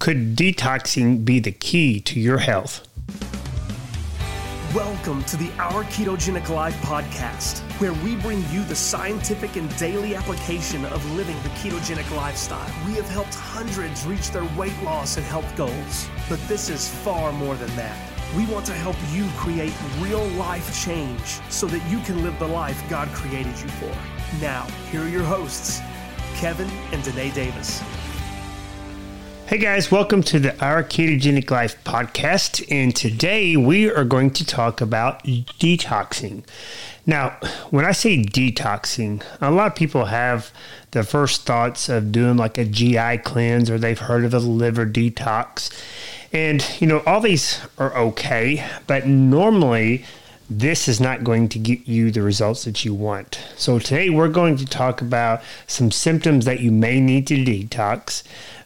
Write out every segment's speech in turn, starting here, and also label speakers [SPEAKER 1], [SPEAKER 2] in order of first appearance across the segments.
[SPEAKER 1] Could detoxing be the key to your health?
[SPEAKER 2] Welcome to the Our Ketogenic Life podcast, where we bring you the scientific and daily application of living the ketogenic lifestyle. We have helped hundreds reach their weight loss and health goals, but this is far more than that. We want to help you create real life change so that you can live the life God created you for. Now, here are your hosts, Kevin and Danae Davis.
[SPEAKER 1] Hey guys, welcome to the Our Ketogenic Life podcast. And today we are going to talk about detoxing. Now, when I say detoxing, a lot of people have the first thoughts of doing like a GI cleanse or they've heard of a liver detox. And, you know, all these are okay, but normally this is not going to get you the results that you want. So, today we're going to talk about some symptoms that you may need to detox,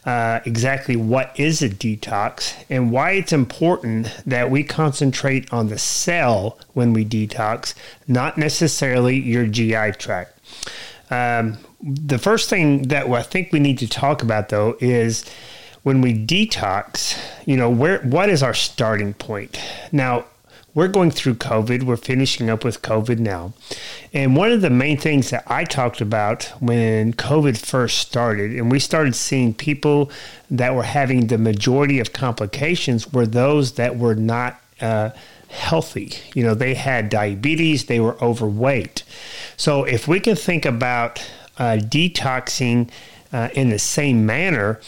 [SPEAKER 1] uh, exactly what is a detox, and why it's important that we concentrate on the cell when we detox, not necessarily your GI tract. Um, the first thing that I think we need to talk about, though, is when we detox, you know, where what is our starting point? Now, we're going through COVID. We're finishing up with COVID now. And one of the main things that I talked about when COVID first started, and we started seeing people that were having the majority of complications were those that were not uh, healthy. You know, they had diabetes, they were overweight. So if we can think about uh, detoxing uh, in the same manner,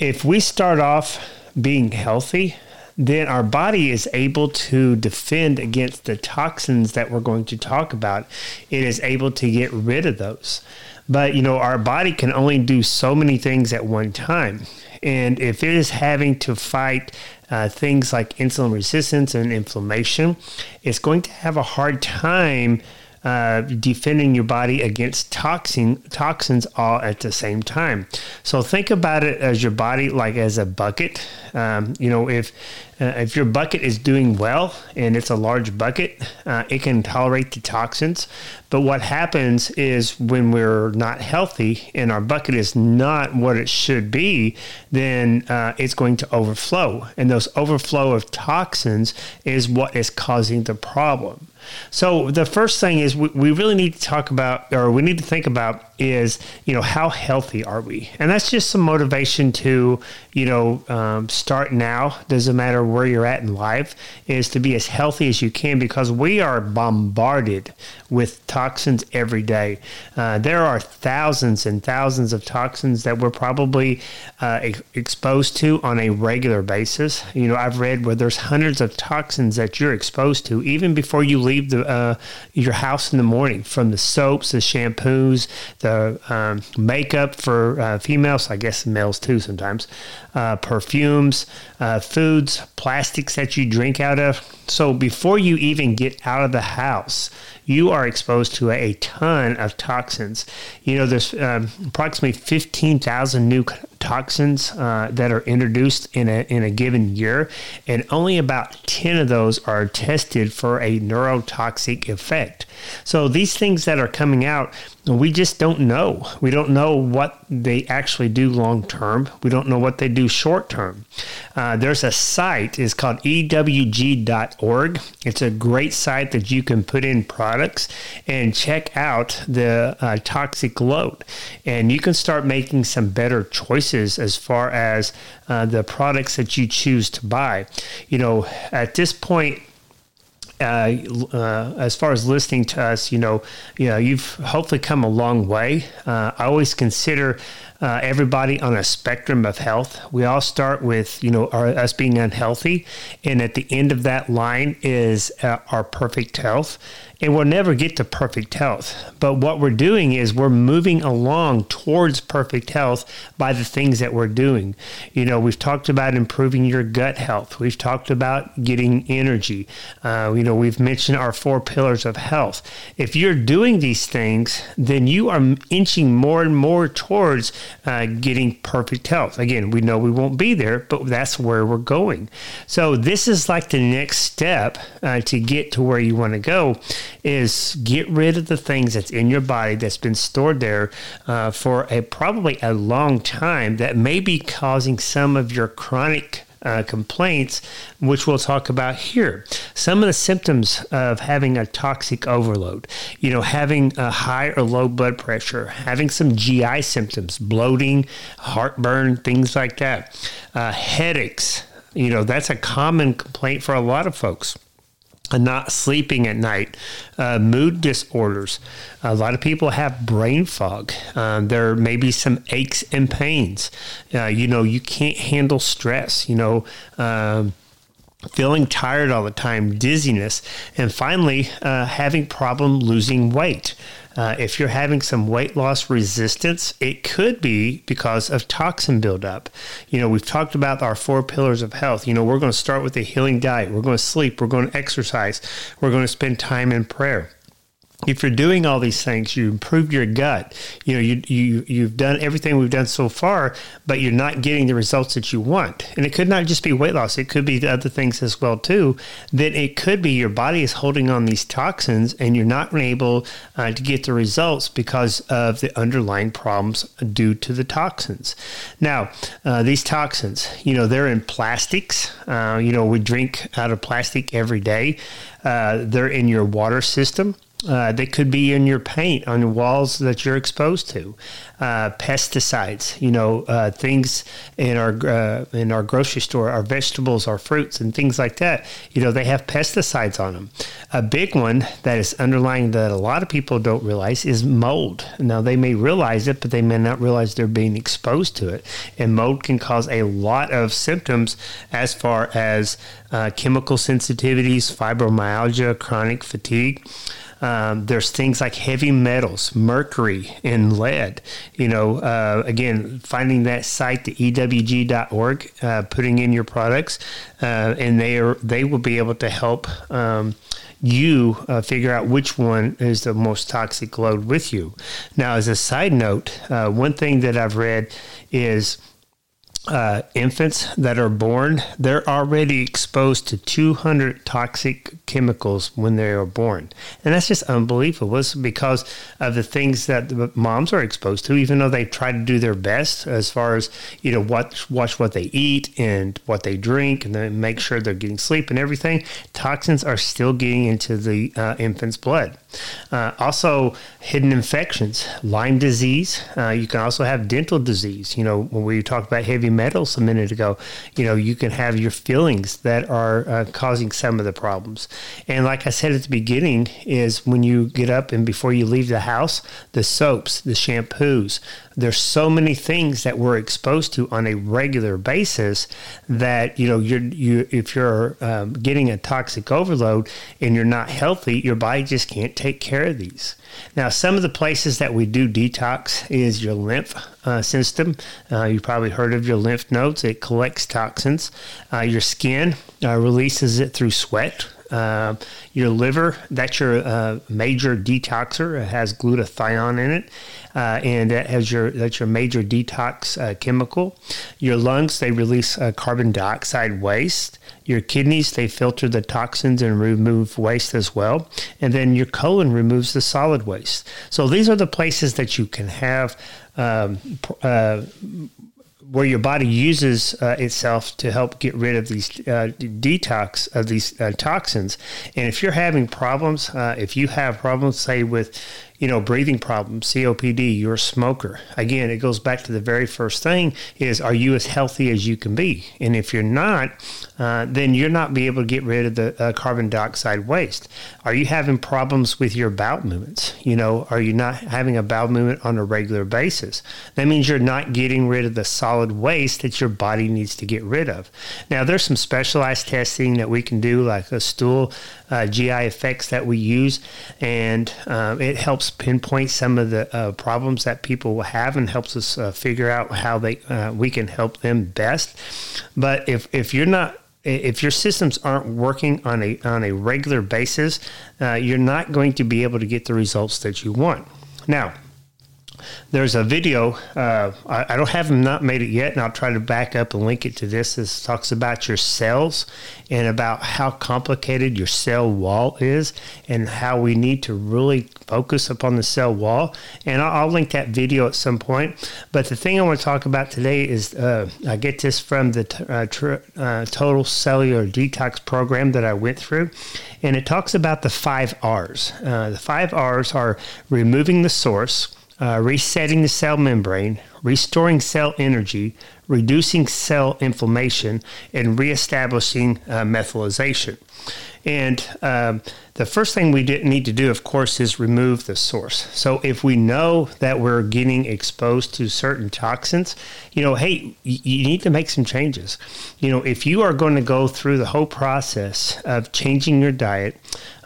[SPEAKER 1] if we start off being healthy, then our body is able to defend against the toxins that we're going to talk about. It is able to get rid of those. But, you know, our body can only do so many things at one time. And if it is having to fight uh, things like insulin resistance and inflammation, it's going to have a hard time uh, defending your body against toxin toxins all at the same time. So think about it as your body like as a bucket. Um, you know, if uh, if your bucket is doing well and it's a large bucket, uh, it can tolerate the toxins. But what happens is when we're not healthy and our bucket is not what it should be, then uh, it's going to overflow, and those overflow of toxins is what is causing the problem. So the first thing is we, we really need to talk about, or we need to think about, is you know how healthy are we, and that's just some motivation to you know um, start now. Doesn't matter where you're at in life, is to be as healthy as you can because we are bombarded with toxins every day. Uh, there are thousands and thousands of toxins that we're probably uh, ex- exposed to on a regular basis. You know, I've read where there's hundreds of toxins that you're exposed to even before you leave leave the uh, your house in the morning from the soaps, the shampoos, the um, makeup for uh, females, I guess males too sometimes, uh, perfumes, uh, foods, plastics that you drink out of. So before you even get out of the house, you are exposed to a ton of toxins. You know, there's um, approximately 15,000 new toxins uh, that are introduced in a, in a given year, and only about 10 of those are tested for a neurotoxic effect. So these things that are coming out, we just don't know. We don't know what they actually do long term. We don't know what they do short term. Uh, there's a site, it's called ewg.org. It's a great site that you can put in products and check out the uh, toxic load. And you can start making some better choices as far as uh, the products that you choose to buy. You know, at this point, uh, uh, as far as listening to us, you know, you know, you've hopefully come a long way. Uh, I always consider uh, everybody on a spectrum of health. We all start with, you know, our, us being unhealthy, and at the end of that line is uh, our perfect health and we'll never get to perfect health. But what we're doing is we're moving along towards perfect health by the things that we're doing. You know, we've talked about improving your gut health. We've talked about getting energy. Uh, you know, we've mentioned our four pillars of health. If you're doing these things, then you are inching more and more towards uh, getting perfect health. Again, we know we won't be there, but that's where we're going. So this is like the next step uh, to get to where you want to go is get rid of the things that's in your body that's been stored there uh, for a probably a long time that may be causing some of your chronic uh, complaints, which we'll talk about here. Some of the symptoms of having a toxic overload, you know, having a high or low blood pressure, having some GI symptoms, bloating, heartburn, things like that, uh, headaches. You know, that's a common complaint for a lot of folks not sleeping at night, uh, mood disorders. A lot of people have brain fog. Uh, there may be some aches and pains. Uh, you know, you can't handle stress. You know, um, feeling tired all the time, dizziness, and finally uh, having problem losing weight. Uh, if you're having some weight loss resistance, it could be because of toxin buildup. You know, we've talked about our four pillars of health. You know, we're going to start with a healing diet. We're going to sleep. We're going to exercise. We're going to spend time in prayer if you're doing all these things, you improved your gut. You know, you you you've done everything we've done so far, but you're not getting the results that you want. And it could not just be weight loss; it could be the other things as well too. Then it could be your body is holding on these toxins, and you're not able uh, to get the results because of the underlying problems due to the toxins. Now, uh, these toxins, you know, they're in plastics. Uh, you know, we drink out of plastic every day. Uh, they're in your water system. Uh, they could be in your paint on walls that you're exposed to. Uh, pesticides, you know, uh, things in our uh, in our grocery store, our vegetables, our fruits, and things like that. You know, they have pesticides on them. A big one that is underlying that a lot of people don't realize is mold. Now they may realize it, but they may not realize they're being exposed to it. And mold can cause a lot of symptoms as far as uh, chemical sensitivities, fibromyalgia, chronic fatigue. Um, there's things like heavy metals, mercury, and lead. You know, uh, again, finding that site, the ewg.org, uh, putting in your products, uh, and they are they will be able to help. Um, you uh, figure out which one is the most toxic load with you. Now, as a side note, uh, one thing that I've read is uh, infants that are born, they're already exposed to 200 toxic chemicals when they are born. And that's just unbelievable. It's because of the things that the moms are exposed to, even though they try to do their best as far as, you know, watch, watch what they eat and what they drink and then make sure they're getting sleep and everything. Toxins are still getting into the uh, infant's blood. Uh, also, hidden infections, Lyme disease. Uh, you can also have dental disease. You know, when we talked about heavy metals a minute ago, you know, you can have your feelings that are uh, causing some of the problems. And like I said at the beginning, is when you get up and before you leave the house, the soaps, the shampoos, there's so many things that we're exposed to on a regular basis that you know you're you if you're um, getting a toxic overload and you're not healthy, your body just can't take care of these. Now, some of the places that we do detox is your lymph uh, system. Uh, you probably heard of your lymph nodes. It collects toxins. Uh, your skin uh, releases it through sweat. Uh, your liver, that's your uh, major detoxer. It has glutathione in it, uh, and that has your that's your major detox uh, chemical. Your lungs, they release uh, carbon dioxide waste. Your kidneys, they filter the toxins and remove waste as well. And then your colon removes the solid waste. So these are the places that you can have. Um, uh, where your body uses uh, itself to help get rid of these uh, detox of these uh, toxins. And if you're having problems, uh, if you have problems, say with you know, breathing problems, COPD, you're a smoker. Again, it goes back to the very first thing is are you as healthy as you can be? And if you're not, uh, then you're not be able to get rid of the uh, carbon dioxide waste. Are you having problems with your bowel movements? You know, are you not having a bowel movement on a regular basis? That means you're not getting rid of the solid waste that your body needs to get rid of. Now, there's some specialized testing that we can do, like a stool uh, GI effects that we use, and uh, it helps pinpoint some of the uh, problems that people will have and helps us uh, figure out how they uh, we can help them best. But if if you're not if your systems aren't working on a on a regular basis, uh, you're not going to be able to get the results that you want. Now, there's a video. Uh, I, I, don't have not made it yet, and I'll try to back up and link it to this. This talks about your cells and about how complicated your cell wall is, and how we need to really focus upon the cell wall. And I'll, I'll link that video at some point. But the thing I want to talk about today is uh, I get this from the t- uh, tr- uh, Total Cellular Detox program that I went through, and it talks about the five R's. Uh, the five R's are removing the source uh, resetting the cell membrane, restoring cell energy, reducing cell inflammation, and reestablishing uh, methylation. And um, the first thing we need to do, of course, is remove the source. So if we know that we're getting exposed to certain toxins, you know, hey, you need to make some changes. You know, if you are going to go through the whole process of changing your diet,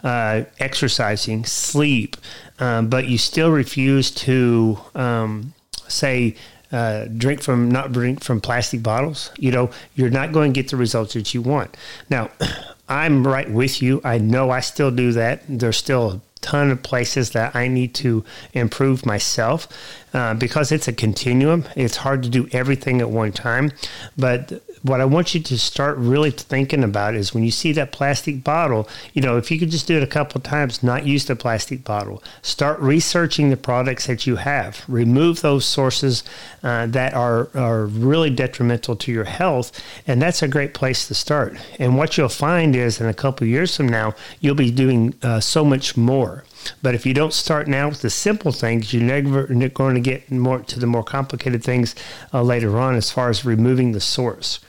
[SPEAKER 1] uh, exercising, sleep, um, but you still refuse to um, say uh, drink from not drink from plastic bottles, you know, you're not going to get the results that you want. Now, I'm right with you. I know I still do that. There's still a ton of places that I need to improve myself uh, because it's a continuum. It's hard to do everything at one time, but what I want you to start really thinking about is when you see that plastic bottle, you know, if you could just do it a couple of times, not use the plastic bottle. Start researching the products that you have. Remove those sources uh, that are, are really detrimental to your health. And that's a great place to start. And what you'll find is in a couple years from now, you'll be doing uh, so much more. But if you don't start now with the simple things, you're never going to get more to the more complicated things uh, later on as far as removing the source.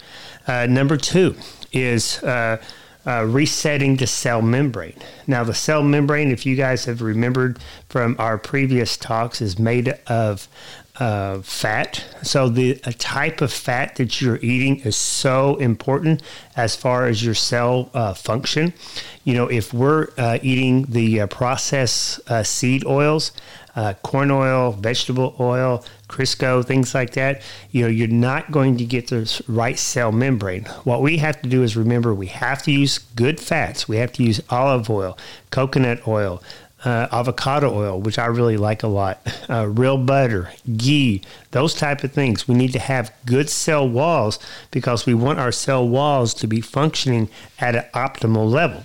[SPEAKER 1] Uh, number two is uh, uh, resetting the cell membrane. Now, the cell membrane, if you guys have remembered from our previous talks, is made of uh, fat. So the type of fat that you're eating is so important as far as your cell uh, function. You know, if we're uh, eating the uh, processed uh, seed oils, uh, corn oil, vegetable oil, Crisco, things like that, you know, you're not going to get the right cell membrane. What we have to do is remember we have to use good fats. We have to use olive oil, coconut oil, uh, avocado oil, which I really like a lot, uh, real butter, ghee, those type of things. We need to have good cell walls because we want our cell walls to be functioning at an optimal level.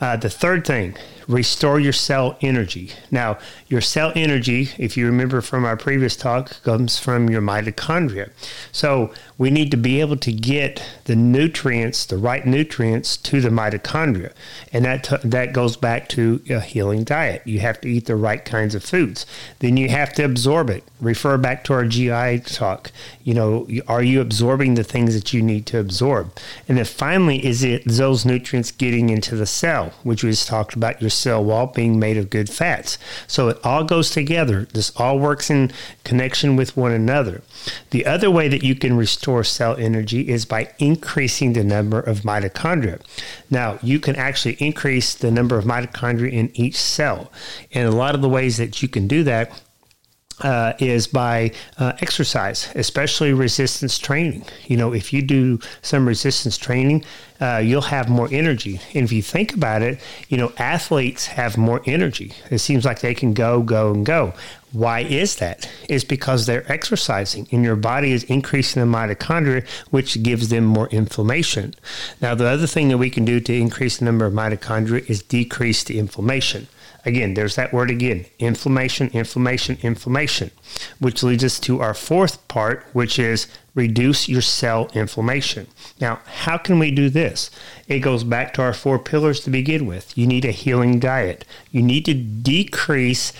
[SPEAKER 1] Uh, the third thing restore your cell energy. Now, your cell energy, if you remember from our previous talk, comes from your mitochondria. So we need to be able to get the nutrients, the right nutrients, to the mitochondria, and that t- that goes back to a healing diet. You have to eat the right kinds of foods. Then you have to absorb it. Refer back to our GI talk. You know, are you absorbing the things that you need to absorb? And then finally, is it those nutrients getting into the cell, which we just talked about your cell wall being made of good fats. So it all goes together. This all works in connection with one another. The other way that you can restore cell energy is by increasing the number of mitochondria. Now, you can actually increase the number of mitochondria in each cell. And a lot of the ways that you can do that uh, is by uh, exercise, especially resistance training. You know, if you do some resistance training, uh, you'll have more energy. And if you think about it, you know, athletes have more energy. It seems like they can go, go, and go. Why is that? It's because they're exercising and your body is increasing the mitochondria, which gives them more inflammation. Now, the other thing that we can do to increase the number of mitochondria is decrease the inflammation. Again, there's that word again inflammation, inflammation, inflammation, which leads us to our fourth part, which is reduce your cell inflammation. Now, how can we do this? It goes back to our four pillars to begin with. You need a healing diet, you need to decrease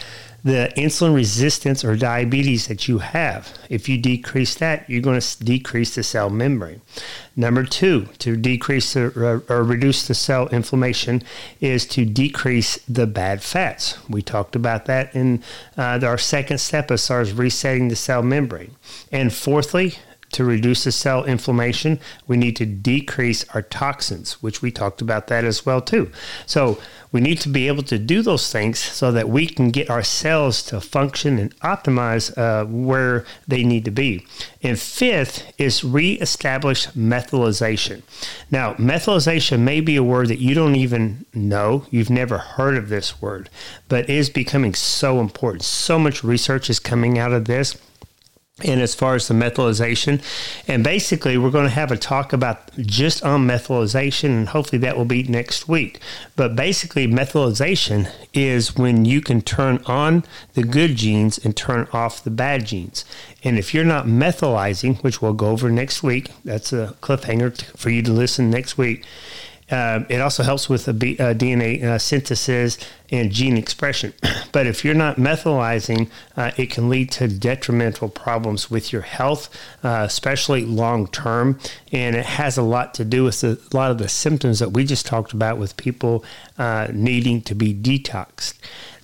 [SPEAKER 1] the insulin resistance or diabetes that you have. If you decrease that, you're going to decrease the cell membrane. Number two, to decrease the, or reduce the cell inflammation is to decrease the bad fats. We talked about that in uh, our second step as far as resetting the cell membrane. And fourthly, to reduce the cell inflammation, we need to decrease our toxins, which we talked about that as well too. So we need to be able to do those things so that we can get our cells to function and optimize uh, where they need to be. And fifth is reestablish methylation. Now, methylation may be a word that you don't even know, you've never heard of this word, but is becoming so important. So much research is coming out of this and as far as the methylation and basically we're going to have a talk about just on methylation and hopefully that will be next week. But basically methylation is when you can turn on the good genes and turn off the bad genes. And if you're not methylizing which we'll go over next week that's a cliffhanger for you to listen next week uh, it also helps with B, uh, DNA uh, synthesis and gene expression. But if you're not methylizing, uh, it can lead to detrimental problems with your health, uh, especially long term. And it has a lot to do with the, a lot of the symptoms that we just talked about with people uh, needing to be detoxed.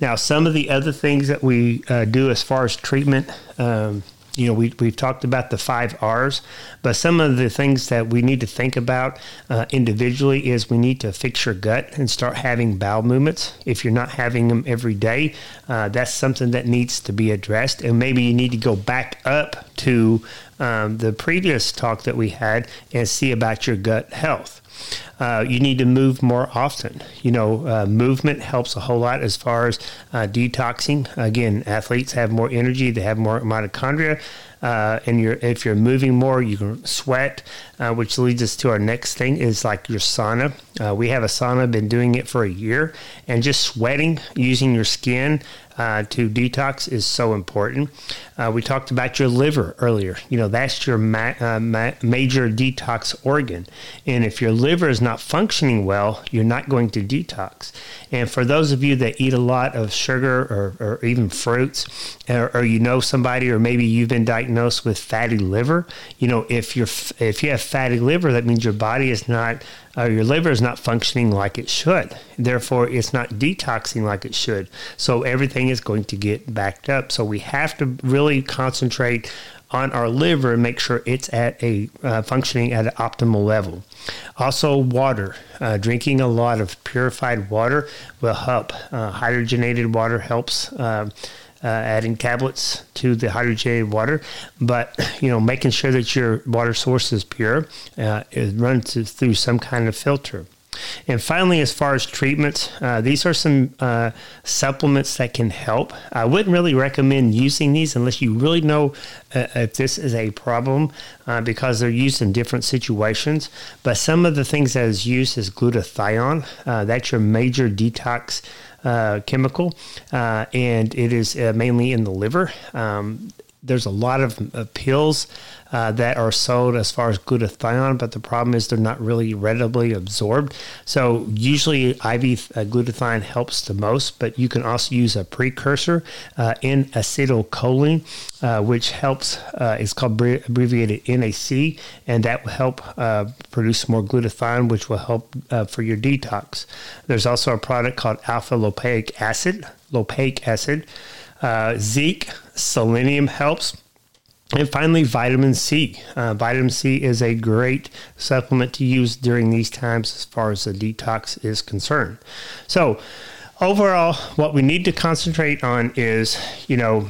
[SPEAKER 1] Now, some of the other things that we do as far as treatment. Um, you know, we, we've talked about the five R's, but some of the things that we need to think about uh, individually is we need to fix your gut and start having bowel movements. If you're not having them every day, uh, that's something that needs to be addressed. And maybe you need to go back up to um, the previous talk that we had and see about your gut health. Uh, you need to move more often. You know, uh, movement helps a whole lot as far as uh, detoxing. Again, athletes have more energy, they have more mitochondria. Uh, and you're, if you're moving more, you can sweat, uh, which leads us to our next thing is like your sauna. Uh, we have a sauna, been doing it for a year, and just sweating, using your skin uh, to detox is so important. Uh, we talked about your liver earlier. You know, that's your ma- uh, ma- major detox organ. And if your liver is not functioning well, you're not going to detox. And for those of you that eat a lot of sugar or, or even fruits, or, or, you know somebody, or maybe you've been diagnosed with fatty liver, you know, if you're if you have fatty liver, that means your body is not uh, your liver is not functioning like it should. Therefore, it's not detoxing like it should. So everything is going to get backed up. So we have to really concentrate on our liver and make sure it's at a uh, functioning at an optimal level. Also, water. Uh, drinking a lot of purified water will help. Uh, hydrogenated water helps. Uh, adding tablets to the hydrogenated water, but you know making sure that your water source is pure, uh, is run to, through some kind of filter. And finally, as far as treatments, uh, these are some uh, supplements that can help. I wouldn't really recommend using these unless you really know uh, if this is a problem uh, because they're used in different situations. But some of the things that is used is glutathione. Uh, that's your major detox chemical, uh, and it is uh, mainly in the liver. Um, there's a lot of uh, pills uh, that are sold as far as glutathione, but the problem is they're not really readily absorbed. So usually IV uh, glutathione helps the most, but you can also use a precursor uh, N-acetylcysteine, uh, which helps. Uh, it's called abbreviated NAC, and that will help produce more glutathione, which will help for your detox. There's also a product called alpha lopaic acid. Lopaic acid. Zinc selenium helps. And finally, vitamin C. Uh, vitamin C is a great supplement to use during these times as far as the detox is concerned. So, overall, what we need to concentrate on is, you know,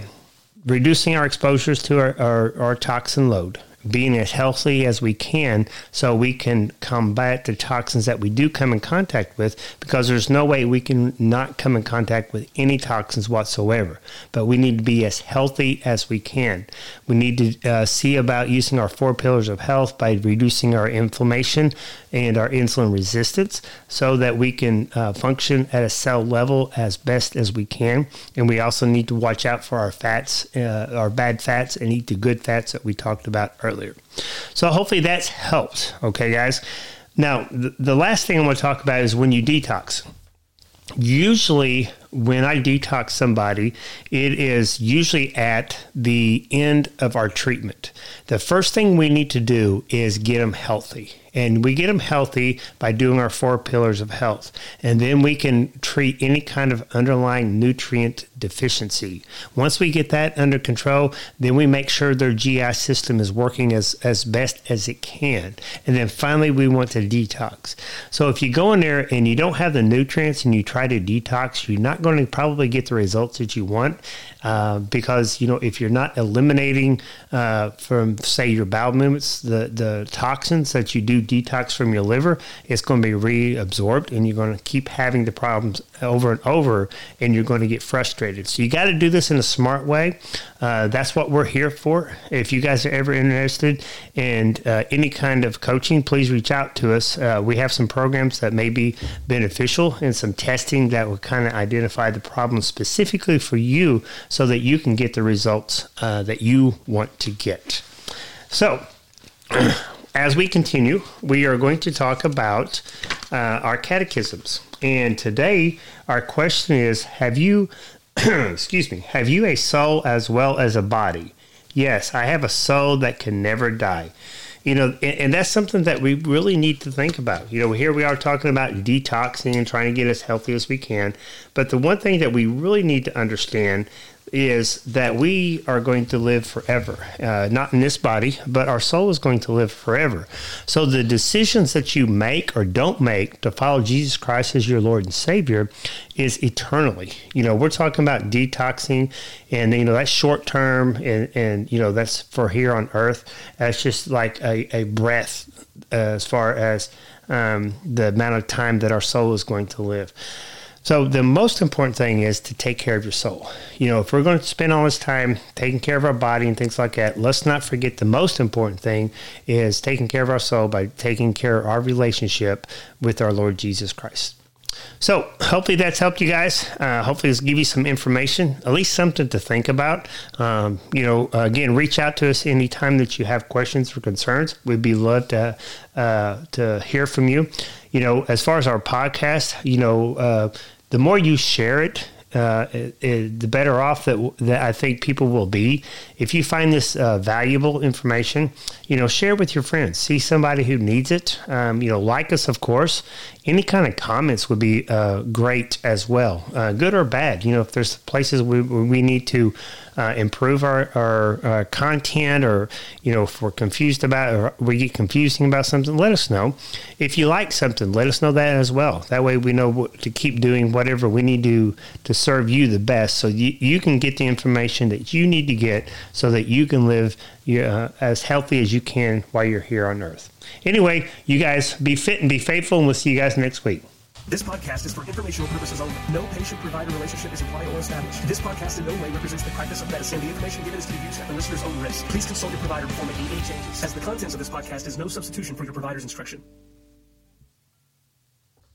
[SPEAKER 1] reducing our exposures to our, our, our toxin load, being as healthy as we can so we can combat the toxins that we do come in contact with because there's no way we can not come in contact with any toxins whatsoever. But we need to be as healthy as we can. We need to uh, see about using our four pillars of health by reducing our inflammation and our insulin resistance so that we can uh, function at a cell level as best as we can and we also need to watch out for our fats uh, our bad fats and eat the good fats that we talked about earlier. So hopefully that's helped. Okay, guys. Now, the, the last thing I want to talk about is when you detox. Usually, when I detox somebody, it is usually at the end of our treatment. The first thing we need to do is get them healthy. And we get them healthy by doing our four pillars of health. And then we can treat any kind of underlying nutrient deficiency. Once we get that under control, then we make sure their GI system is working as, as best as it can. And then finally, we want to detox. So if you go in there and you don't have the nutrients and you try to detox, you're not going to probably get the results that you want uh, because, you know, if you're not eliminating uh, from, say, your bowel movements, the, the toxins that you do detox from your liver, it's going to be reabsorbed and you're going to keep having the problems over and over and you're going to get frustrated. So you got to do this in a smart way. Uh, that's what we're here for. If you guys are ever interested in uh, any kind of coaching, please reach out to us. Uh, we have some programs that may be beneficial and some testing that will kind of identify the problem specifically for you so that you can get the results uh, that you want to get. So, as we continue, we are going to talk about uh, our catechisms. And today, our question is Have you, excuse me, have you a soul as well as a body? Yes, I have a soul that can never die. You know, and, and that's something that we really need to think about. You know, here we are talking about detoxing and trying to get as healthy as we can. But the one thing that we really need to understand is that we are going to live forever, uh, not in this body, but our soul is going to live forever. So the decisions that you make or don't make to follow Jesus Christ as your Lord and Savior is eternally. You know, we're talking about detoxing, and you know that's short term, and and you know that's for here on earth. That's just like a, a breath uh, as far as um, the amount of time that our soul is going to live. So the most important thing is to take care of your soul. You know, if we're going to spend all this time taking care of our body and things like that, let's not forget the most important thing is taking care of our soul by taking care of our relationship with our Lord Jesus Christ. So hopefully that's helped you guys. Uh, hopefully it's give you some information, at least something to think about. Um, you know, again, reach out to us anytime that you have questions or concerns. We'd be love to uh, to hear from you. You know, as far as our podcast, you know, uh, the more you share it, uh, it, it, the better off that, that I think people will be. If you find this uh, valuable information, you know, share with your friends. See somebody who needs it. Um, you know, like us, of course. Any kind of comments would be uh, great as well, uh, good or bad. You know, if there's places we, we need to uh, improve our, our uh, content or, you know, if we're confused about or we get confusing about something, let us know. If you like something, let us know that as well. That way we know what, to keep doing whatever we need to to serve you the best so you, you can get the information that you need to get so that you can live uh, as healthy as you can while you're here on earth. Anyway, you guys be fit and be faithful, and we'll see you guys next week.
[SPEAKER 2] This podcast is for informational purposes only. No patient-provider relationship is implied or established. This podcast in no way represents the practice of medicine. The information given is to be used at the listener's own risk. Please consult your provider before making any changes, as the contents of this podcast is no substitution for your provider's instruction.